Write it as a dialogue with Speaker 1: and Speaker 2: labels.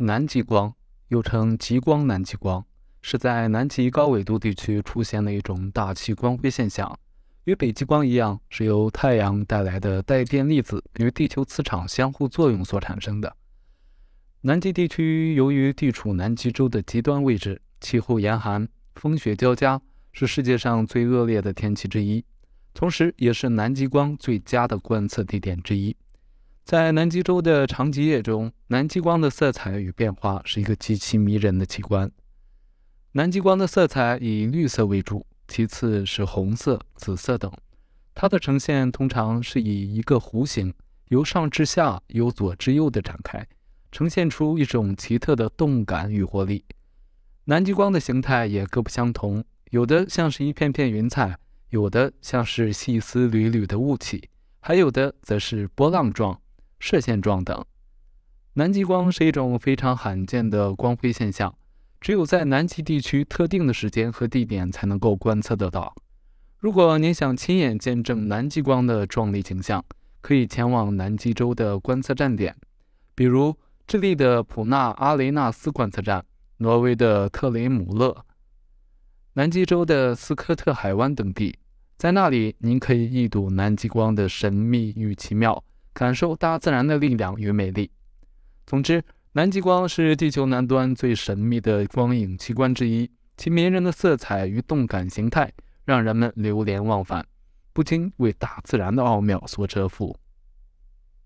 Speaker 1: 南极光又称极光南极光，是在南极高纬度地区出现的一种大气光辉现象。与北极光一样，是由太阳带来的带电粒子与地球磁场相互作用所产生的。南极地区由于地处南极洲的极端位置，气候严寒，风雪交加，是世界上最恶劣的天气之一，同时也是南极光最佳的观测地点之一。在南极洲的长极夜中，南极光的色彩与变化是一个极其迷人的奇观。南极光的色彩以绿色为主。其次是红色、紫色等，它的呈现通常是以一个弧形，由上至下、由左至右的展开，呈现出一种奇特的动感与活力。南极光的形态也各不相同，有的像是一片片云彩，有的像是细丝缕缕的雾气，还有的则是波浪状、射线状等。南极光是一种非常罕见的光辉现象。只有在南极地区特定的时间和地点才能够观测得到。如果您想亲眼见证南极光的壮丽景象，可以前往南极洲的观测站点，比如智利的普纳阿雷纳斯观测站、挪威的特雷姆勒、南极洲的斯科特海湾等地。在那里，您可以一睹南极光的神秘与奇妙，感受大自然的力量与美丽。总之。南极光是地球南端最神秘的光影奇观之一，其迷人的色彩与动感形态让人们流连忘返，不禁为大自然的奥妙所折服。